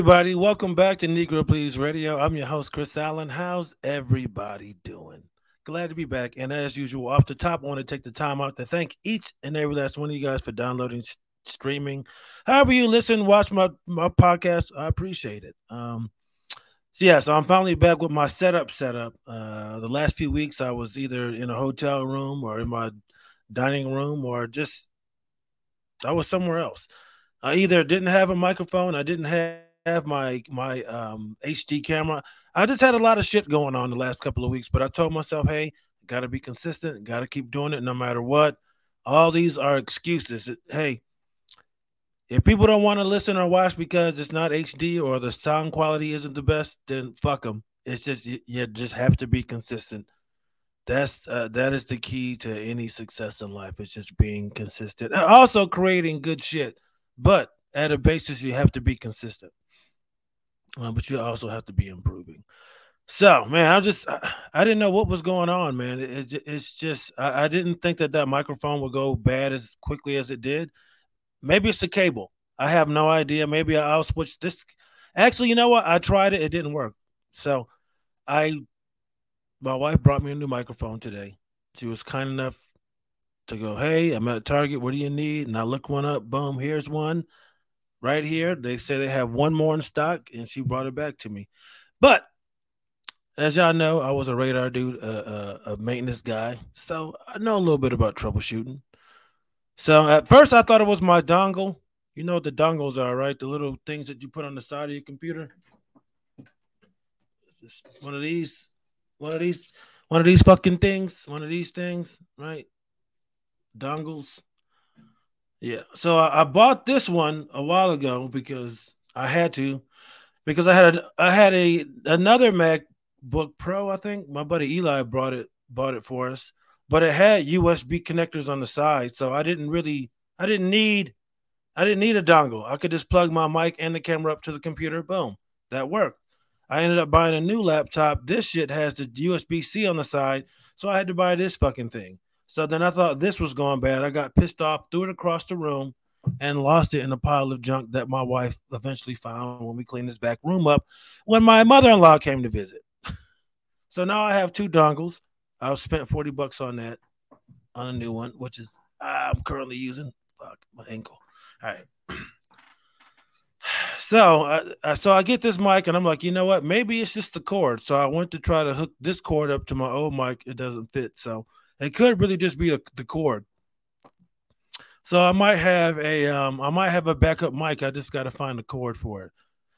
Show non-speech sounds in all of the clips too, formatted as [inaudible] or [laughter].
everybody. Welcome back to Negro Please Radio. I'm your host, Chris Allen. How's everybody doing? Glad to be back. And as usual, off the top, I want to take the time out to thank each and every last one of you guys for downloading, streaming, however you listen, watch my, my podcast. I appreciate it. Um, so yeah, so I'm finally back with my setup setup. Uh, the last few weeks, I was either in a hotel room or in my dining room or just I was somewhere else. I either didn't have a microphone, I didn't have, have my my um, HD camera. I just had a lot of shit going on the last couple of weeks, but I told myself, hey, got to be consistent, got to keep doing it no matter what. All these are excuses. Hey, if people don't want to listen or watch because it's not HD or the sound quality isn't the best, then fuck them. It's just you, just have to be consistent. That's uh, that is the key to any success in life. It's just being consistent. Also creating good shit, but at a basis you have to be consistent. Uh, but you also have to be improving. So, man, I just I, I, didn't know what was going on, man. It, it, it's just I, I, didn't think that that microphone would go bad as quickly as it did. Maybe it's the cable. I have no idea. Maybe I'll switch this. Actually, you know what? I tried it. It didn't work. So, I my wife brought me a new microphone today. She was kind enough to go, "Hey, I'm at Target. What do you need?" And I look one up. Boom, here's one right here. They say they have one more in stock, and she brought it back to me. But as y'all know, I was a radar dude, a, a, a maintenance guy, so I know a little bit about troubleshooting. So at first, I thought it was my dongle. You know what the dongles are, right? The little things that you put on the side of your computer. Just one of these, one of these, one of these fucking things, one of these things, right? Dongles. Yeah. So I, I, bought this one a while ago because I had to, because I had a, I had a another MacBook Pro. I think my buddy Eli brought it bought it for us, but it had USB connectors on the side, so I didn't really I didn't need I didn't need a dongle. I could just plug my mic and the camera up to the computer. Boom, that worked. I ended up buying a new laptop. This shit has the USB C on the side, so I had to buy this fucking thing. So then I thought this was going bad. I got pissed off, threw it across the room, and lost it in a pile of junk that my wife eventually found when we cleaned this back room up when my mother-in-law came to visit. [laughs] so now I have two dongles. I've spent 40 bucks on that on a new one, which is I'm currently using. Fuck my ankle. All right. [sighs] So, uh, so I get this mic and I'm like, you know what? Maybe it's just the cord. So I went to try to hook this cord up to my old mic. It doesn't fit. So it could really just be a, the cord. So I might have a um I might have a backup mic. I just got to find the cord for it.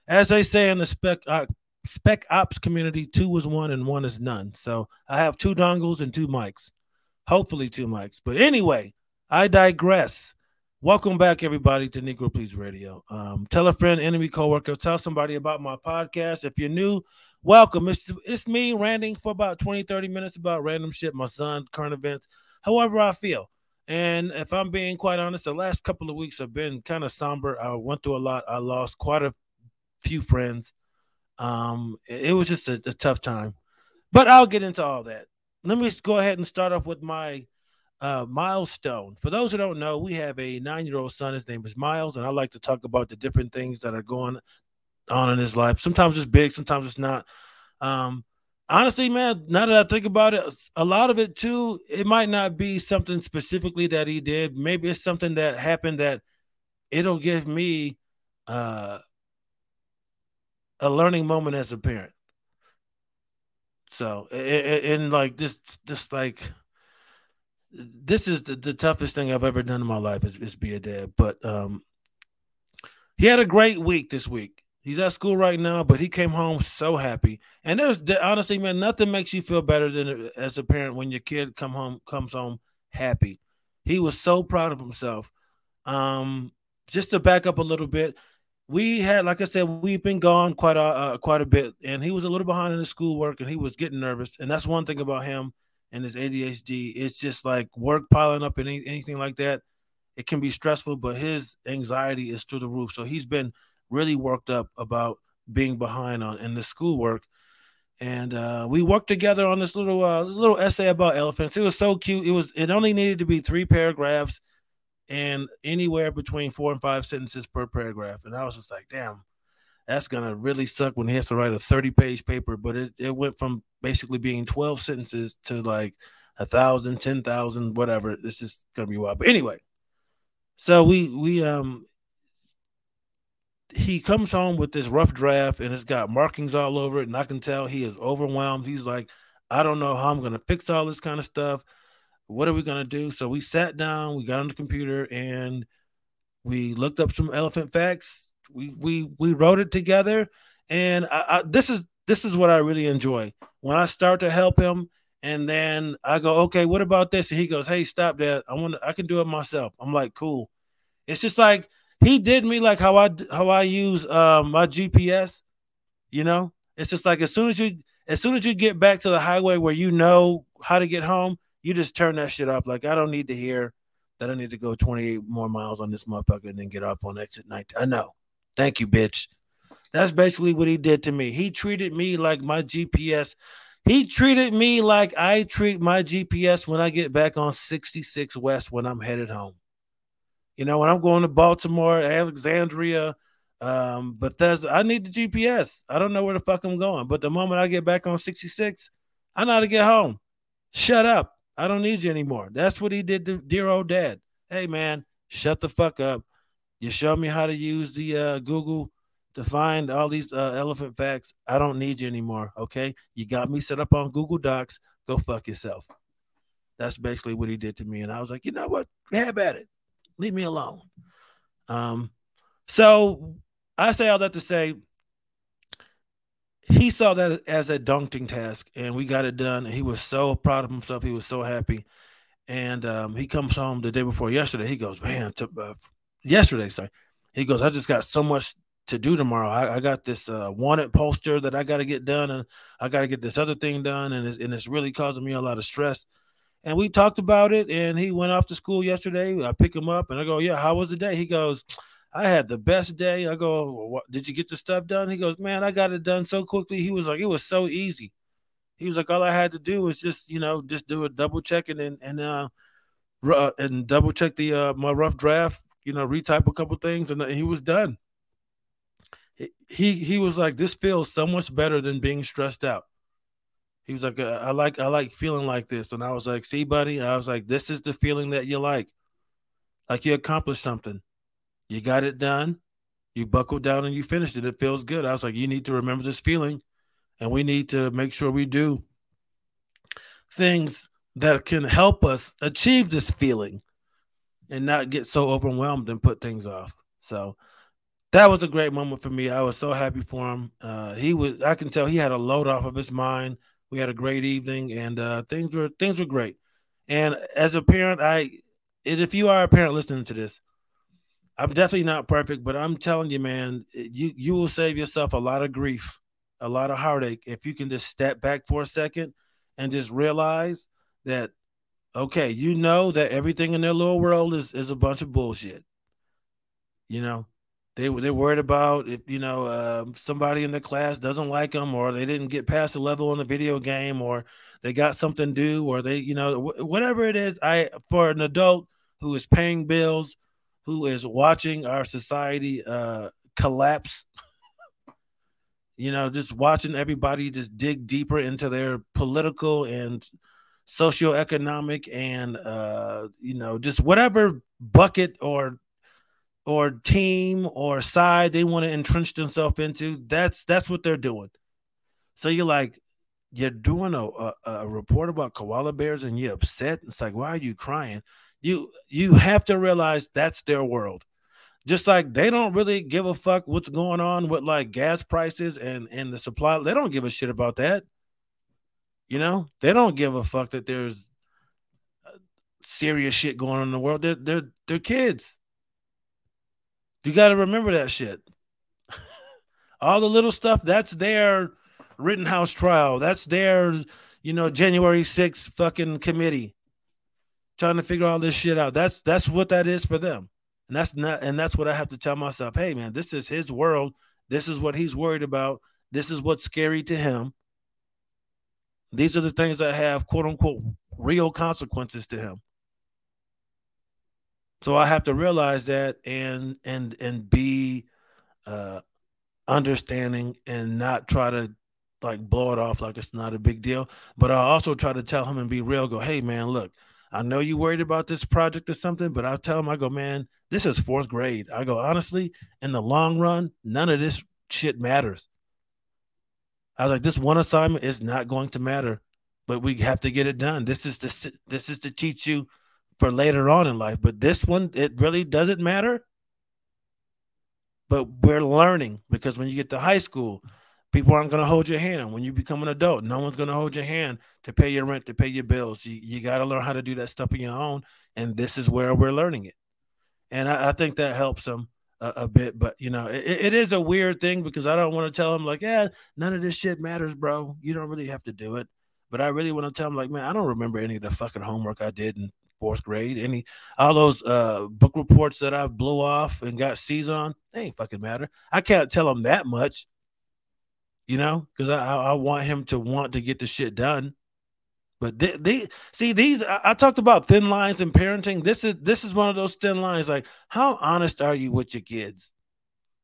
As they say in the spec uh, spec ops community, two is one and one is none. So I have two dongles and two mics. Hopefully two mics. But anyway, I digress. Welcome back, everybody, to Negro Please Radio. Um, tell a friend, enemy, coworker, tell somebody about my podcast. If you're new, welcome. It's, it's me ranting for about 20, 30 minutes about random shit, my son, current events, however I feel. And if I'm being quite honest, the last couple of weeks have been kind of somber. I went through a lot. I lost quite a few friends. Um, it was just a, a tough time, but I'll get into all that. Let me go ahead and start off with my uh, milestone. For those who don't know, we have a nine year old son. His name is Miles, and I like to talk about the different things that are going on in his life. Sometimes it's big, sometimes it's not. Um, honestly, man, now that I think about it, a lot of it too, it might not be something specifically that he did. Maybe it's something that happened that it'll give me uh, a learning moment as a parent. So, and like this, this like this is the, the toughest thing I've ever done in my life is, is be a dad. But um, he had a great week this week. He's at school right now, but he came home so happy. And there's honestly, man, nothing makes you feel better than as a parent when your kid come home comes home happy. He was so proud of himself. Um, just to back up a little bit, we had, like I said, we've been gone quite a uh, quite a bit, and he was a little behind in his schoolwork, and he was getting nervous. And that's one thing about him and his ADHD. It's just like work piling up and any, anything like that. It can be stressful, but his anxiety is through the roof. So he's been really worked up about being behind on in the schoolwork. And uh, we worked together on this little uh, little essay about elephants. It was so cute. It was it only needed to be three paragraphs and anywhere between four and five sentences per paragraph. And I was just like, damn, that's gonna really suck when he has to write a 30 page paper. But it, it went from basically being 12 sentences to like a thousand, ten thousand, whatever. This is gonna be wild. But anyway, so we we um he comes home with this rough draft and it's got markings all over it, and I can tell he is overwhelmed. He's like, I don't know how I'm gonna fix all this kind of stuff. What are we gonna do? So we sat down, we got on the computer, and we looked up some elephant facts. We we we wrote it together, and I, I, this is this is what I really enjoy when I start to help him, and then I go, okay, what about this? And he goes, hey, stop that. I want I can do it myself. I'm like, cool. It's just like he did me like how I how I use um, my GPS. You know, it's just like as soon as you as soon as you get back to the highway where you know how to get home, you just turn that shit off. Like I don't need to hear that I need to go 28 more miles on this motherfucker and then get off on exit 19. I know. Thank you, bitch. That's basically what he did to me. He treated me like my GPS. He treated me like I treat my GPS when I get back on 66 West when I'm headed home. You know, when I'm going to Baltimore, Alexandria, um, Bethesda, I need the GPS. I don't know where the fuck I'm going. But the moment I get back on 66, I know how to get home. Shut up. I don't need you anymore. That's what he did to dear old dad. Hey man, shut the fuck up. You show me how to use the uh, Google to find all these uh, elephant facts. I don't need you anymore. Okay, you got me set up on Google Docs. Go fuck yourself. That's basically what he did to me, and I was like, you know what? Have at it. Leave me alone. Um, so I say all that to say he saw that as a daunting task, and we got it done. And he was so proud of himself. He was so happy. And um, he comes home the day before yesterday. He goes, man, to, uh, yesterday, sorry. He goes, I just got so much to do tomorrow. I, I got this uh, wanted poster that I got to get done, and I got to get this other thing done, and it's, and it's really causing me a lot of stress. And we talked about it, and he went off to school yesterday. I pick him up, and I go, yeah, how was the day? He goes, I had the best day. I go, what, did you get the stuff done? He goes, man, I got it done so quickly. He was like, it was so easy. He was like, all I had to do was just, you know, just do a double check and and uh, uh and double check the uh my rough draft, you know, retype a couple things, and he was done. He he was like, this feels so much better than being stressed out. He was like, I like I like feeling like this, and I was like, see, buddy, I was like, this is the feeling that you like, like you accomplished something you got it done. You buckled down and you finished it. It feels good. I was like, you need to remember this feeling, and we need to make sure we do things that can help us achieve this feeling and not get so overwhelmed and put things off. So that was a great moment for me. I was so happy for him. Uh, he was I can tell he had a load off of his mind. We had a great evening and uh, things were things were great. And as a parent, I if you are a parent listening to this, I'm definitely not perfect, but I'm telling you, man, you you will save yourself a lot of grief, a lot of heartache if you can just step back for a second and just realize that okay, you know that everything in their little world is is a bunch of bullshit. You know, they they're worried about if you know uh, somebody in the class doesn't like them, or they didn't get past the level in the video game, or they got something due, or they you know whatever it is. I for an adult who is paying bills who is watching our society uh, collapse. you know, just watching everybody just dig deeper into their political and socioeconomic and uh, you know, just whatever bucket or or team or side they want to entrench themselves into. That's that's what they're doing. So you're like, you're doing a, a, a report about koala bears and you're upset. It's like, why are you crying? you you have to realize that's their world just like they don't really give a fuck what's going on with like gas prices and and the supply they don't give a shit about that you know they don't give a fuck that there's uh, serious shit going on in the world they're they're, they're kids you got to remember that shit all the little stuff that's their Rittenhouse trial that's their you know january 6th fucking committee trying to figure all this shit out. That's that's what that is for them. And that's not and that's what I have to tell myself. Hey man, this is his world. This is what he's worried about. This is what's scary to him. These are the things that have quote unquote real consequences to him. So I have to realize that and and and be uh understanding and not try to like blow it off like it's not a big deal. But I also try to tell him and be real. Go, hey man, look, I know you worried about this project or something, but I tell him, I go, man, this is fourth grade. I go, honestly, in the long run, none of this shit matters. I was like, this one assignment is not going to matter, but we have to get it done. This is to this is to teach you for later on in life. But this one, it really doesn't matter. But we're learning because when you get to high school, people aren't going to hold your hand. When you become an adult, no one's going to hold your hand to pay your rent, to pay your bills. You, you got to learn how to do that stuff on your own. And this is where we're learning it. And I, I think that helps them a, a, bit. But, you know, it, it is a weird thing because I don't want to tell them, like, yeah, none of this shit matters, bro. You don't really have to do it. But I really want to tell them, like, man, I don't remember any of the fucking homework I did in fourth grade. Any all those uh, book reports that I blew off and got C's on, they ain't fucking matter. I can't tell him that much, you know, because I, I want him to want to get the shit done. But they, they see these. I, I, talked about thin lines in parenting. This is this is one of those thin lines. Like, how honest are you with your kids?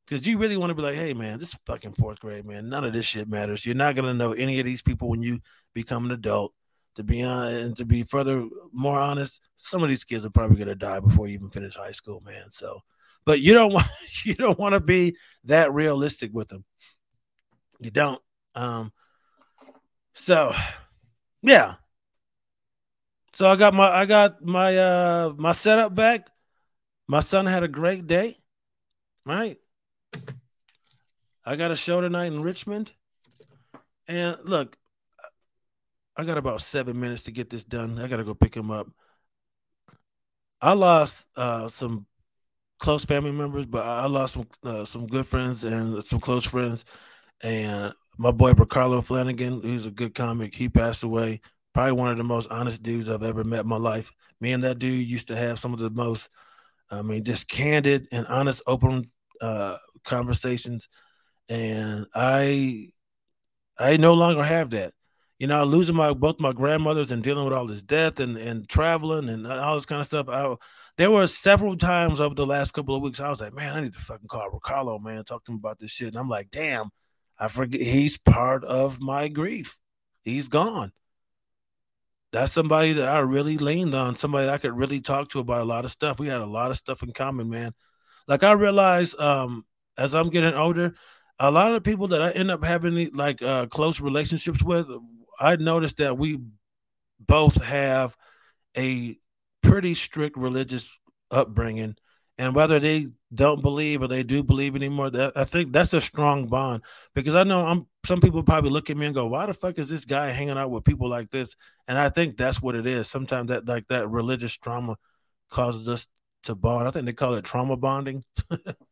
Because you really want to be like, hey man, this is fucking fourth grade, man. None of this shit matters. You're not gonna know any of these people when you become an adult to be on and to be further more honest, some of these kids are probably gonna die before you even finish high school, man. So, but you don't [laughs] want you don't want to be that realistic with them. You don't. Um. So, yeah. So I got my I got my uh my setup back. My son had a great day. Right. I got a show tonight in Richmond. And look, I got about seven minutes to get this done. I got to go pick him up. I lost uh, some close family members, but I lost some uh, some good friends and some close friends. And my boy Ricardo Flanagan, who's a good comic, he passed away. Probably one of the most honest dudes I've ever met in my life. Me and that dude used to have some of the most, I mean, just candid and honest, open uh, conversations. And I, I no longer have that you know, losing my both my grandmothers and dealing with all this death and and traveling and all this kind of stuff. I there were several times over the last couple of weeks I was like, man, I need to fucking call Ricardo, man, talk to him about this shit. And I'm like, damn, I forget he's part of my grief. He's gone. That's somebody that I really leaned on, somebody I could really talk to about a lot of stuff. We had a lot of stuff in common, man. Like I realized um as I'm getting older, a lot of people that I end up having like uh, close relationships with I noticed that we both have a pretty strict religious upbringing, and whether they don't believe or they do believe anymore, that I think that's a strong bond. Because I know I'm some people probably look at me and go, "Why the fuck is this guy hanging out with people like this?" And I think that's what it is. Sometimes that like that religious trauma causes us to bond. I think they call it trauma bonding. [laughs]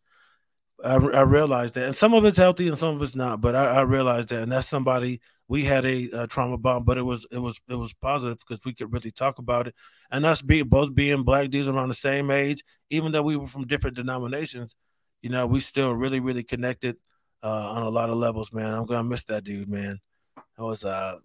I, I realized that, and some of it's healthy and some of it's not. But I, I realized that, and that's somebody we had a, a, trauma bond, but it was it was it was positive because we could really talk about it. And us being both being black dudes around the same age, even though we were from different denominations, you know, we still really really connected uh, on a lot of levels. Man, I'm gonna miss that dude, man. It was uh,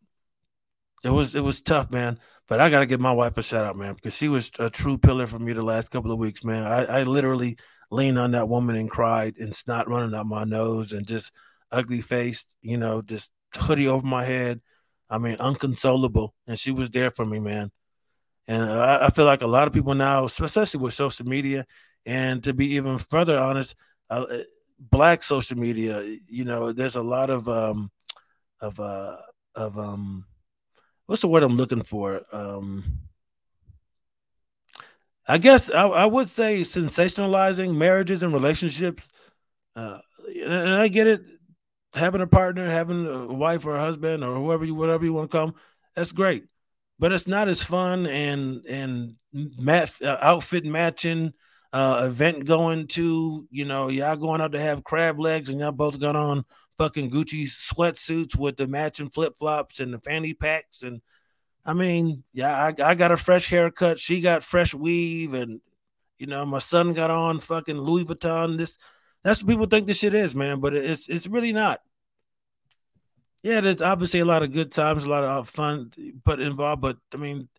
it was it was tough, man. But I gotta give my wife a shout out, man, because she was a true pillar for me the last couple of weeks, man. I, I literally leaned on that woman and cried and snot running out my nose and just ugly faced, you know, just hoodie over my head. I mean, unconsolable, and she was there for me, man. And I, I feel like a lot of people now, especially with social media, and to be even further honest, uh, black social media, you know, there's a lot of um, of uh, of um, what's the word I'm looking for? Um, I guess I, I would say sensationalizing marriages and relationships. Uh, and I get it having a partner, having a wife or a husband or whoever you whatever you want to come, that's great. But it's not as fun and and mat, uh, outfit matching, uh, event going to, you know, y'all going out to have crab legs and y'all both got on fucking Gucci sweatsuits with the matching flip flops and the fanny packs. And I mean, yeah, I, I got a fresh haircut. She got fresh weave. And, you know, my son got on fucking Louis Vuitton. This that's what people think this shit is, man. But it's it's really not. Yeah, there's obviously a lot of good times, a lot of fun, but involved. But I mean,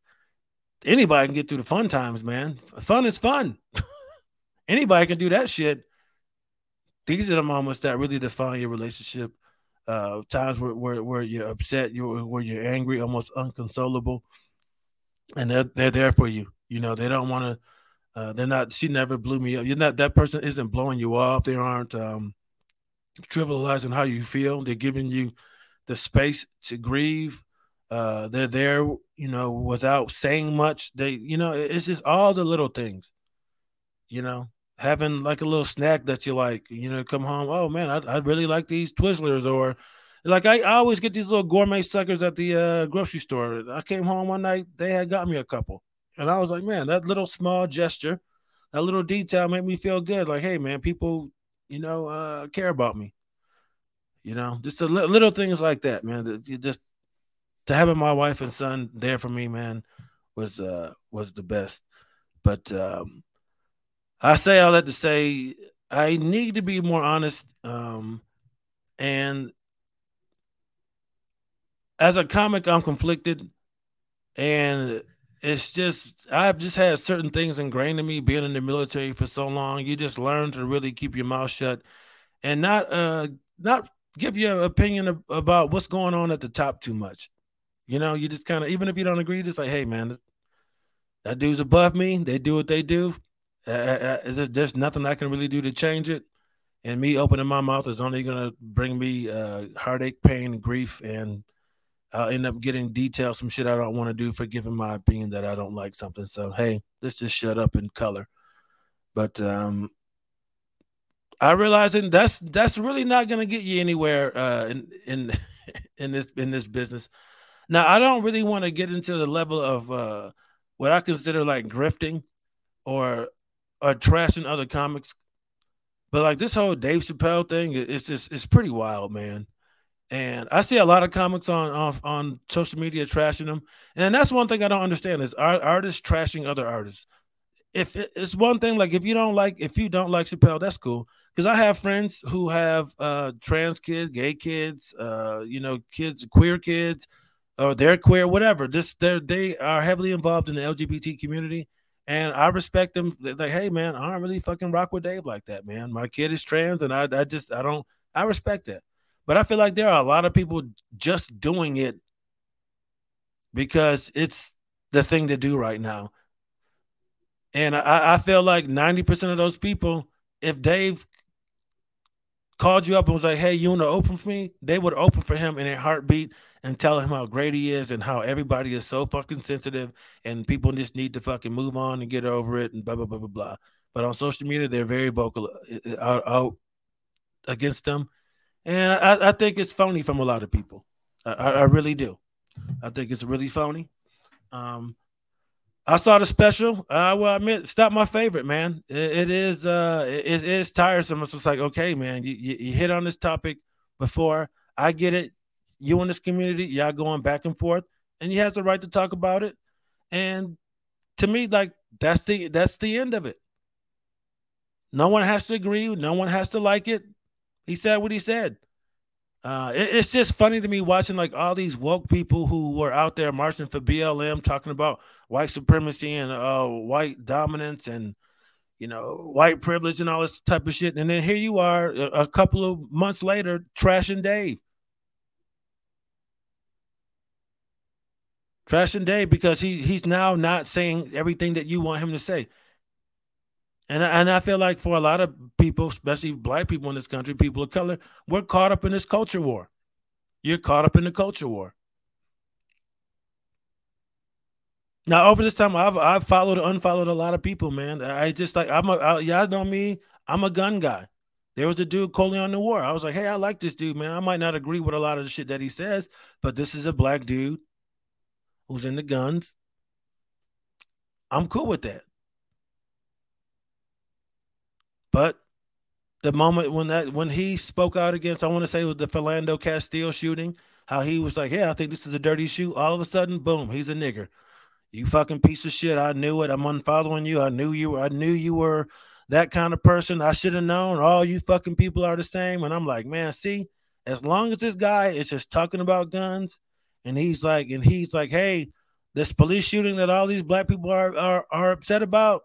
anybody can get through the fun times, man. Fun is fun. [laughs] anybody can do that shit. these are the moments that really define your relationship. Uh, times where, where where you're upset, you where you're angry, almost unconsolable, and they're they're there for you. You know, they don't want to. Uh, they're not. She never blew me up. You're not. That person isn't blowing you off. They aren't um, trivializing how you feel. They're giving you the space to grieve. Uh, they're there, you know, without saying much. They, you know, it's just all the little things. You know, having like a little snack that you like, you know, come home. Oh man, I, I really like these Twizzlers, or like I, I always get these little gourmet suckers at the uh, grocery store. I came home one night, they had got me a couple, and I was like, man, that little small gesture, that little detail made me feel good. Like, hey man, people, you know, uh, care about me. You know, just the li- little things like that, man. That just to having my wife and son there for me, man, was uh was the best. But um I say all that to say I need to be more honest. Um, and as a comic, I'm conflicted, and it's just I've just had certain things ingrained in me being in the military for so long. You just learn to really keep your mouth shut and not uh not give your opinion about what's going on at the top too much. You know, you just kind of even if you don't agree, just like, hey man, that dude's above me. They do what they do. Uh, uh, uh there's nothing I can really do to change it. And me opening my mouth is only going to bring me uh, heartache, pain, grief, and I'll end up getting details some shit I don't want to do for giving my opinion that I don't like something. So hey, let's just shut up in color. But um, I realize that that's that's really not going to get you anywhere uh, in in [laughs] in this in this business. Now, I don't really want to get into the level of uh, what I consider like grifting or are trashing other comics. But like this whole Dave Chappelle thing, it's just it's pretty wild, man. And I see a lot of comics on on, on social media trashing them, and that's one thing I don't understand is artists trashing other artists. If it's one thing, like if you don't like if you don't like Chappelle, that's cool. Because I have friends who have uh, trans kids, gay kids, uh, you know, kids, queer kids, or they're queer, whatever. This they they are heavily involved in the LGBT community, and I respect them. Like, hey man, I don't really fucking rock with Dave like that, man. My kid is trans, and I, I just I don't I respect that. But I feel like there are a lot of people just doing it because it's the thing to do right now. And I, I feel like 90% of those people, if Dave called you up and was like, hey, you want to open for me? They would open for him in a heartbeat and tell him how great he is and how everybody is so fucking sensitive and people just need to fucking move on and get over it and blah blah blah blah blah. But on social media, they're very vocal uh, out, out against them, and I, I, think it's phony from a lot of people. I, I, really do. I think it's really phony. Um, I saw the special. I will admit, it's not my favorite, man. it, it is uh, it, it is tiresome. It's just like, okay, man, you, you, you hit on this topic before. I get it you in this community, y'all going back and forth, and he has the right to talk about it. And to me, like that's the that's the end of it. No one has to agree. No one has to like it. He said what he said. Uh, it, it's just funny to me watching like all these woke people who were out there marching for BLM, talking about white supremacy and uh, white dominance and you know white privilege and all this type of shit. And then here you are, a, a couple of months later, trashing Dave. Trashing Dave because he he's now not saying everything that you want him to say. And I, and I feel like for a lot of people, especially black people in this country, people of color, we're caught up in this culture war. You're caught up in the culture war. Now, over this time, I've I've followed unfollowed a lot of people, man. I just like I'm a I, y'all know me. I'm a gun guy. There was a dude Colion Noir. I was like, hey, I like this dude, man. I might not agree with a lot of the shit that he says, but this is a black dude who's in the guns. I'm cool with that. But the moment when that when he spoke out against, I want to say with the Philando Castile shooting, how he was like, "Yeah, I think this is a dirty shoot." All of a sudden, boom, he's a nigger. You fucking piece of shit. I knew it. I'm unfollowing you. I knew you. were. I knew you were that kind of person. I should have known. All you fucking people are the same. And I'm like, man, see, as long as this guy is just talking about guns and he's like, and he's like, hey, this police shooting that all these black people are are, are upset about.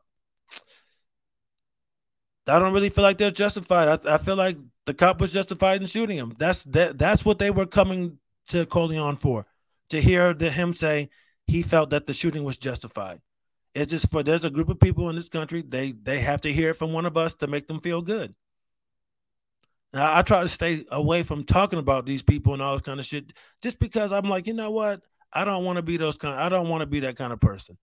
I don't really feel like they're justified. I, I feel like the cop was justified in shooting him. That's that. That's what they were coming to Colion for, to hear the, him say he felt that the shooting was justified. It's just for there's a group of people in this country they they have to hear it from one of us to make them feel good. Now I try to stay away from talking about these people and all this kind of shit, just because I'm like, you know what? I don't want to be those kind. I don't want to be that kind of person.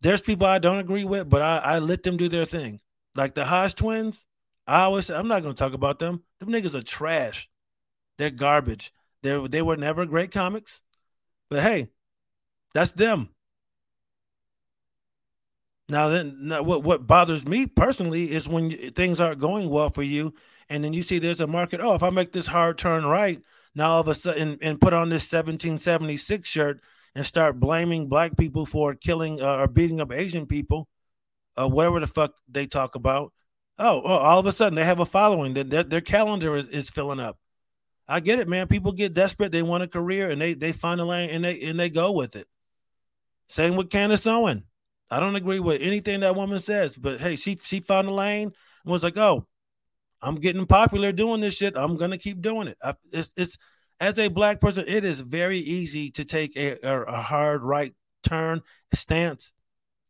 There's people I don't agree with, but I, I let them do their thing. Like the Hodge twins, I always say, I'm not gonna talk about them. Them niggas are trash. They're garbage. They they were never great comics, but hey, that's them. Now then, now what what bothers me personally is when things aren't going well for you, and then you see there's a market. Oh, if I make this hard turn right, now all of a sudden and put on this 1776 shirt and start blaming black people for killing uh, or beating up Asian people, uh, whatever the fuck they talk about. Oh, oh, all of a sudden they have a following. Their, their calendar is, is filling up. I get it, man. People get desperate. They want a career and they they find a lane and they and they go with it. Same with Candace Owen. I don't agree with anything that woman says, but hey, she she found a lane and was like, "Oh, I'm getting popular doing this shit. I'm gonna keep doing it." I, it's it's as a black person, it is very easy to take a, a, a hard right turn stance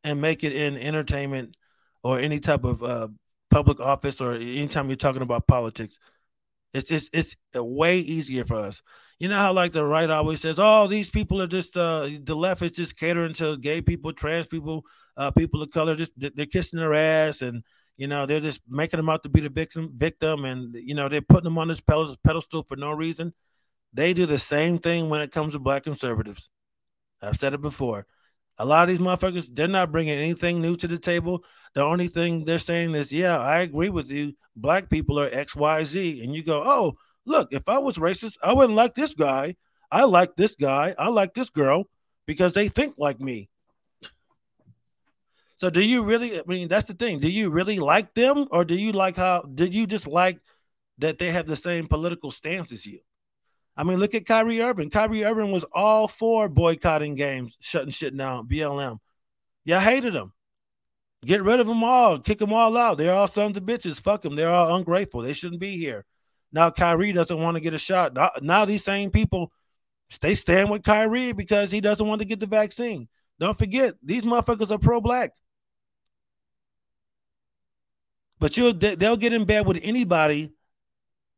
and make it in entertainment or any type of uh, public office or anytime you're talking about politics. It's it's it's way easier for us. You know how like the right always says, "Oh, these people are just uh, the left is just catering to gay people, trans people, uh, people of color. Just they're kissing their ass, and you know they're just making them out to be the victim, victim, and you know they're putting them on this pedestal for no reason." They do the same thing when it comes to black conservatives. I've said it before. A lot of these motherfuckers, they're not bringing anything new to the table. The only thing they're saying is, yeah, I agree with you. Black people are X, Y, Z. And you go, oh, look, if I was racist, I wouldn't like this guy. I like this guy. I like this girl because they think like me. So do you really I mean that's the thing. Do you really like them or do you like how did you just like that they have the same political stance as you? I mean, look at Kyrie Irving. Kyrie Irving was all for boycotting games, shutting shit down, BLM. Y'all hated them. Get rid of them all. Kick them all out. They're all sons of bitches. Fuck them. They're all ungrateful. They shouldn't be here. Now Kyrie doesn't want to get a shot. Now, now these same people, they stand with Kyrie because he doesn't want to get the vaccine. Don't forget, these motherfuckers are pro-black. But you'll they'll get in bed with anybody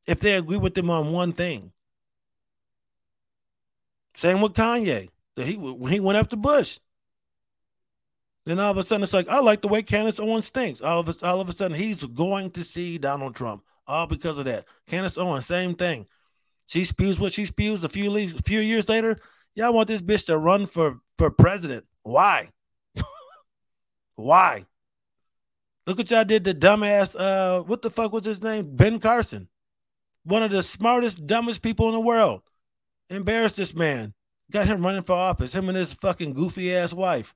if they agree with them on one thing. Same with Kanye. That He when he went after Bush. Then all of a sudden it's like, I like the way Candace Owens thinks. All of a, all of a sudden he's going to see Donald Trump. All because of that. Candace Owens, same thing. She spews what she spews. A few leaves, a few years later, y'all want this bitch to run for for president. Why? [laughs] Why? Look what y'all did to dumbass. Uh, what the fuck was his name? Ben Carson, one of the smartest, dumbest people in the world. Embarrassed this man. Got him running for office. Him and his fucking goofy ass wife.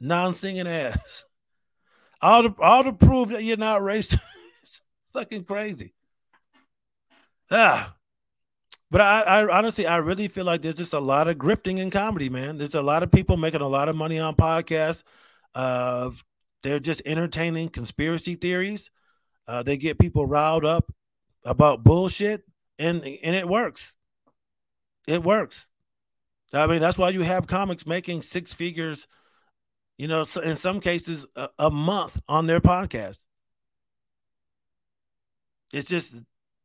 Non singing ass. [laughs] All to all to prove that you're not racist. [laughs] fucking crazy. Ah. But I, I honestly, I really feel like there's just a lot of grifting in comedy, man. There's a lot of people making a lot of money on podcasts. Uh, they're just entertaining conspiracy theories. Uh, they get people riled up about bullshit, and and it works. It works. I mean, that's why you have comics making six figures, you know, in some cases a, a month on their podcast. It's just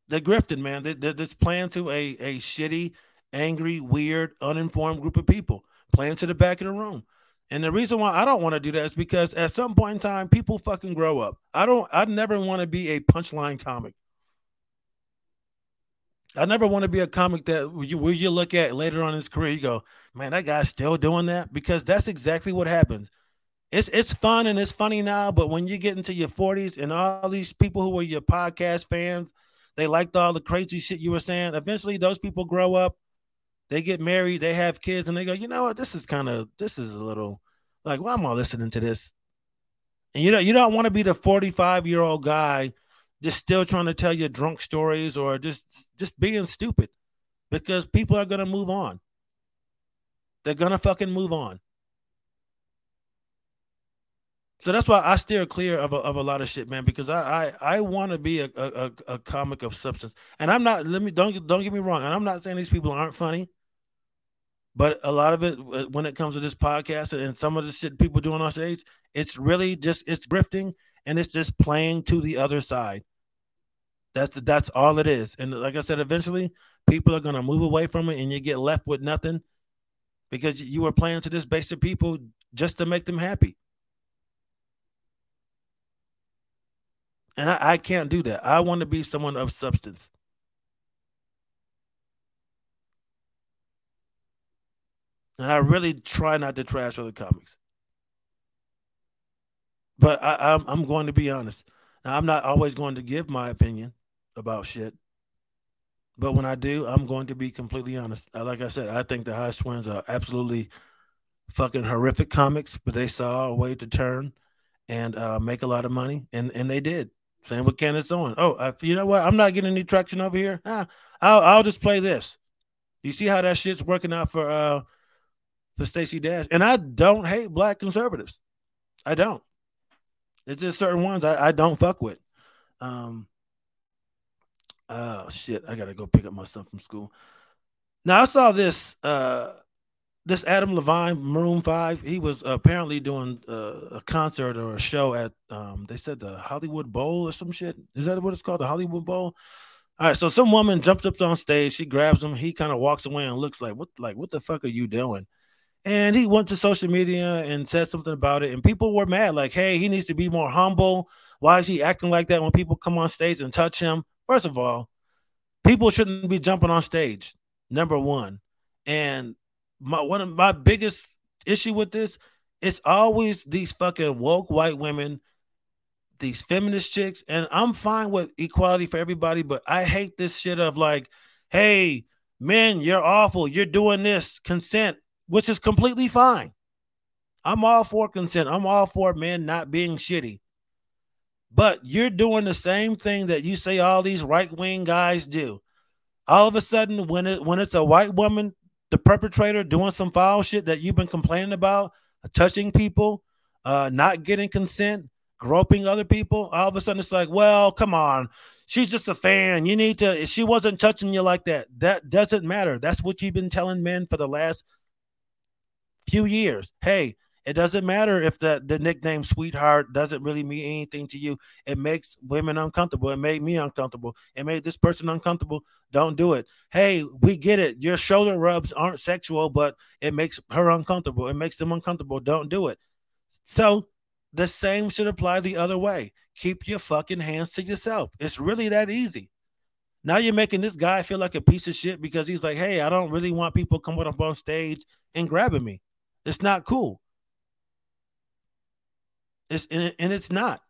they're grifting, man. They, they're just playing to a, a shitty, angry, weird, uninformed group of people, playing to the back of the room. And the reason why I don't want to do that is because at some point in time, people fucking grow up. I don't. I never want to be a punchline comic. I never want to be a comic that you, where you look at later on in his career, you go, man, that guy's still doing that because that's exactly what happens. It's it's fun and it's funny now, but when you get into your 40s and all these people who were your podcast fans, they liked all the crazy shit you were saying. Eventually, those people grow up, they get married, they have kids, and they go, you know what, this is kind of this is a little like, why am I listening to this? And you know, you don't want to be the 45 year old guy just still trying to tell you drunk stories or just just being stupid because people are gonna move on. They're gonna fucking move on. So that's why I steer clear of a, of a lot of shit, man, because I I, I want to be a, a, a comic of substance, and I'm not. Let me don't don't get me wrong, and I'm not saying these people aren't funny, but a lot of it uh, when it comes to this podcast and some of the shit people doing on stage, it's really just it's grifting and it's just playing to the other side. That's that's all it is, and like I said, eventually people are gonna move away from it, and you get left with nothing because you were playing to this base of people just to make them happy. And I, I can't do that. I want to be someone of substance. And I really try not to trash other comics. But I, I'm I'm going to be honest. Now I'm not always going to give my opinion about shit. But when I do, I'm going to be completely honest. Like I said, I think the High Twins are absolutely fucking horrific comics, but they saw a way to turn and uh, make a lot of money, and and they did. Same with Candace Owens. Oh, uh, you know what? I'm not getting any traction over here. Ah, I'll I'll just play this. You see how that shit's working out for uh for Stacey Dash, and I don't hate black conservatives. I don't. It's just certain ones I, I don't fuck with. Um. Oh shit! I gotta go pick up my son from school. Now I saw this. Uh, this Adam Levine, Maroon Five, he was apparently doing uh, a concert or a show at um, they said the Hollywood Bowl or some shit. Is that what it's called? The Hollywood Bowl. All right, so some woman jumped up on stage, she grabs him, he kind of walks away and looks like, what like what the fuck are you doing? And he went to social media and said something about it, and people were mad, like, hey, he needs to be more humble. Why is he acting like that when people come on stage and touch him? First of all, people shouldn't be jumping on stage. Number one. And my one of my biggest issue with this it's always these fucking woke white women these feminist chicks and i'm fine with equality for everybody but i hate this shit of like hey men you're awful you're doing this consent which is completely fine i'm all for consent i'm all for men not being shitty but you're doing the same thing that you say all these right-wing guys do all of a sudden when it when it's a white woman the perpetrator doing some foul shit that you've been complaining about, touching people, uh, not getting consent, groping other people, all of a sudden it's like, well, come on. She's just a fan. You need to, she wasn't touching you like that. That doesn't matter. That's what you've been telling men for the last few years. Hey, it doesn't matter if the, the nickname sweetheart doesn't really mean anything to you. It makes women uncomfortable. It made me uncomfortable. It made this person uncomfortable. Don't do it. Hey, we get it. Your shoulder rubs aren't sexual, but it makes her uncomfortable. It makes them uncomfortable. Don't do it. So the same should apply the other way. Keep your fucking hands to yourself. It's really that easy. Now you're making this guy feel like a piece of shit because he's like, hey, I don't really want people coming up on stage and grabbing me. It's not cool. It's and, and it's not.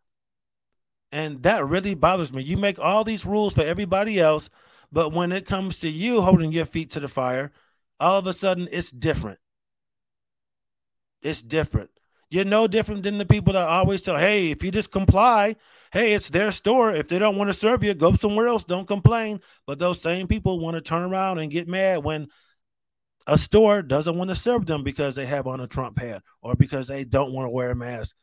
And that really bothers me. You make all these rules for everybody else, but when it comes to you holding your feet to the fire, all of a sudden it's different. It's different. You're no different than the people that always tell, hey, if you just comply, hey, it's their store. If they don't want to serve you, go somewhere else. Don't complain. But those same people want to turn around and get mad when a store doesn't want to serve them because they have on a Trump hat or because they don't want to wear a mask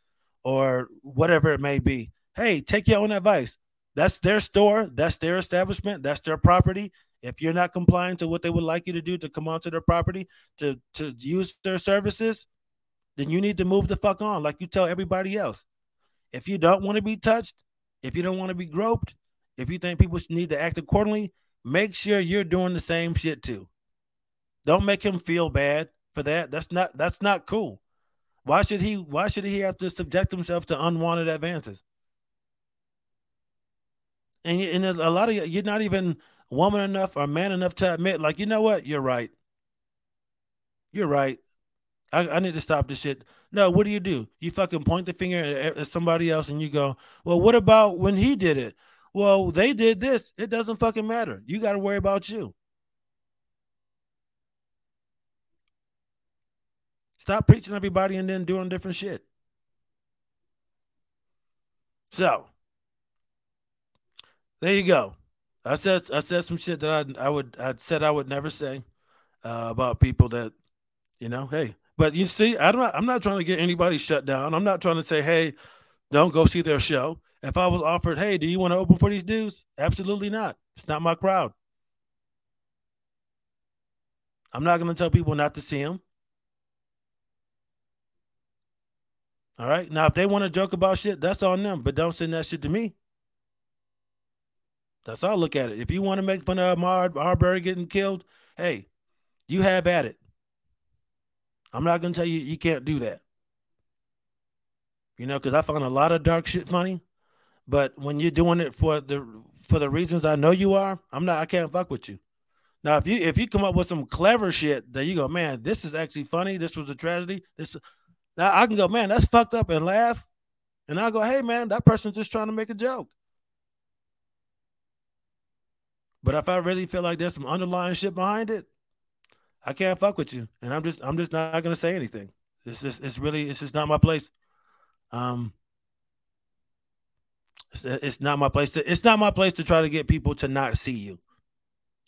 or whatever it may be. Hey, take your own advice. That's their store, that's their establishment, that's their property. If you're not complying to what they would like you to do to come onto their property to to use their services, then you need to move the fuck on, like you tell everybody else. If you don't want to be touched, if you don't want to be groped, if you think people need to act accordingly, make sure you're doing the same shit too. Don't make him feel bad for that. That's not that's not cool. Why should he? Why should he have to subject himself to unwanted advances? And, and a lot of you're not even woman enough or man enough to admit, like, you know what? You're right. You're right. I, I need to stop this shit. No, what do you do? You fucking point the finger at, at somebody else and you go, well, what about when he did it? Well, they did this. It doesn't fucking matter. You got to worry about you. Stop preaching everybody and then doing different shit. So there you go. I said I said some shit that I I would I said I would never say uh, about people that you know. Hey, But you see, I'm not I'm not trying to get anybody shut down. I'm not trying to say, hey, don't go see their show. If I was offered, hey, do you want to open for these dudes? Absolutely not. It's not my crowd. I'm not going to tell people not to see them. All right. Now, if they want to joke about shit, that's on them, but don't send that shit to me. That's how I look at it. If you want to make fun of Mar Arbery getting killed, hey, you have at it. I'm not gonna tell you you can't do that. You know, because I found a lot of dark shit funny, but when you're doing it for the for the reasons I know you are, I'm not. I can't fuck with you. Now, if you if you come up with some clever shit that you go, man, this is actually funny. This was a tragedy. This now I can go, man, that's fucked up and laugh, and I go, hey, man, that person's just trying to make a joke. But if I really feel like there's some underlying shit behind it, I can't fuck with you, and I'm just I'm just not gonna say anything. It's just it's really it's just not my place. Um, it's, it's not my place to it's not my place to try to get people to not see you.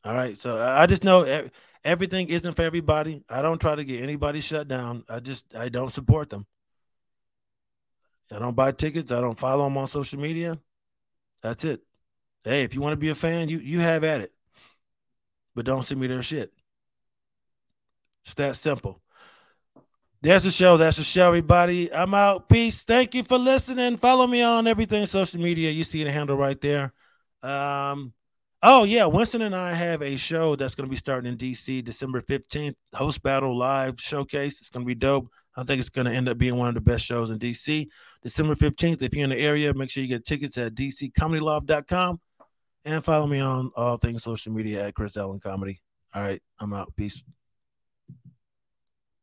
All right, so I just know everything isn't for everybody. I don't try to get anybody shut down. I just I don't support them. I don't buy tickets. I don't follow them on social media. That's it. Hey, if you want to be a fan, you you have at it. But don't send me their shit. It's that simple. That's the show. That's the show, everybody. I'm out. Peace. Thank you for listening. Follow me on everything social media. You see the handle right there. Um, oh yeah, Winston and I have a show that's going to be starting in DC December 15th. Host Battle Live Showcase. It's going to be dope. I think it's going to end up being one of the best shows in DC. December 15th. If you're in the area, make sure you get tickets at dccomedyloft.com and follow me on all things social media at Chris Allen Comedy. All right, I'm out. Peace.